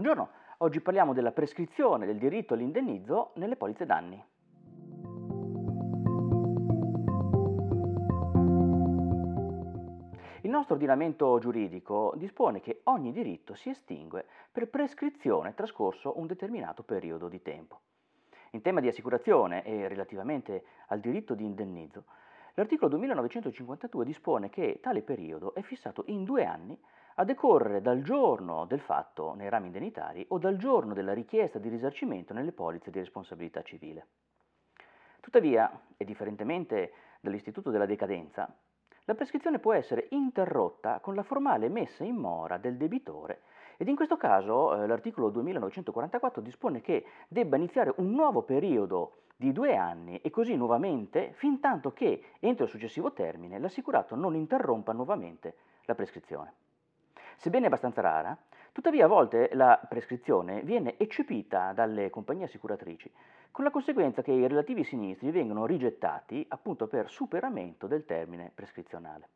Buongiorno, oggi parliamo della prescrizione del diritto all'indennizzo nelle polizze danni. Il nostro ordinamento giuridico dispone che ogni diritto si estingue per prescrizione trascorso un determinato periodo di tempo. In tema di assicurazione e relativamente al diritto di indennizzo, l'articolo 2952 dispone che tale periodo è fissato in due anni a decorrere dal giorno del fatto nei rami indennitari o dal giorno della richiesta di risarcimento nelle polizze di responsabilità civile. Tuttavia, e differentemente dall'istituto della decadenza, la prescrizione può essere interrotta con la formale messa in mora del debitore ed in questo caso eh, l'articolo 2944 dispone che debba iniziare un nuovo periodo di due anni e così nuovamente fin tanto che entro il successivo termine l'assicurato non interrompa nuovamente la prescrizione. Sebbene abbastanza rara, tuttavia a volte la prescrizione viene eccepita dalle compagnie assicuratrici, con la conseguenza che i relativi sinistri vengono rigettati appunto per superamento del termine prescrizionale.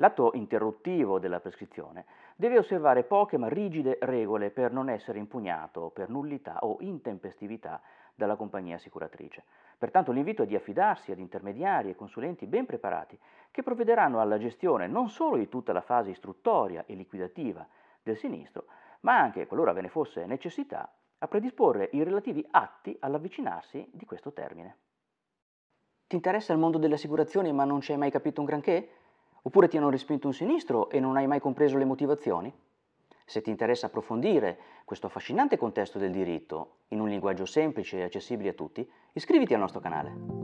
L'atto interruttivo della prescrizione deve osservare poche ma rigide regole per non essere impugnato per nullità o intempestività dalla compagnia assicuratrice. Pertanto l'invito è di affidarsi ad intermediari e consulenti ben preparati che provvederanno alla gestione non solo di tutta la fase istruttoria e liquidativa del sinistro, ma anche, qualora ve ne fosse necessità, a predisporre i relativi atti all'avvicinarsi di questo termine. Ti interessa il mondo delle assicurazioni ma non ci hai mai capito un granché? Oppure ti hanno respinto un sinistro e non hai mai compreso le motivazioni? Se ti interessa approfondire questo affascinante contesto del diritto in un linguaggio semplice e accessibile a tutti, iscriviti al nostro canale.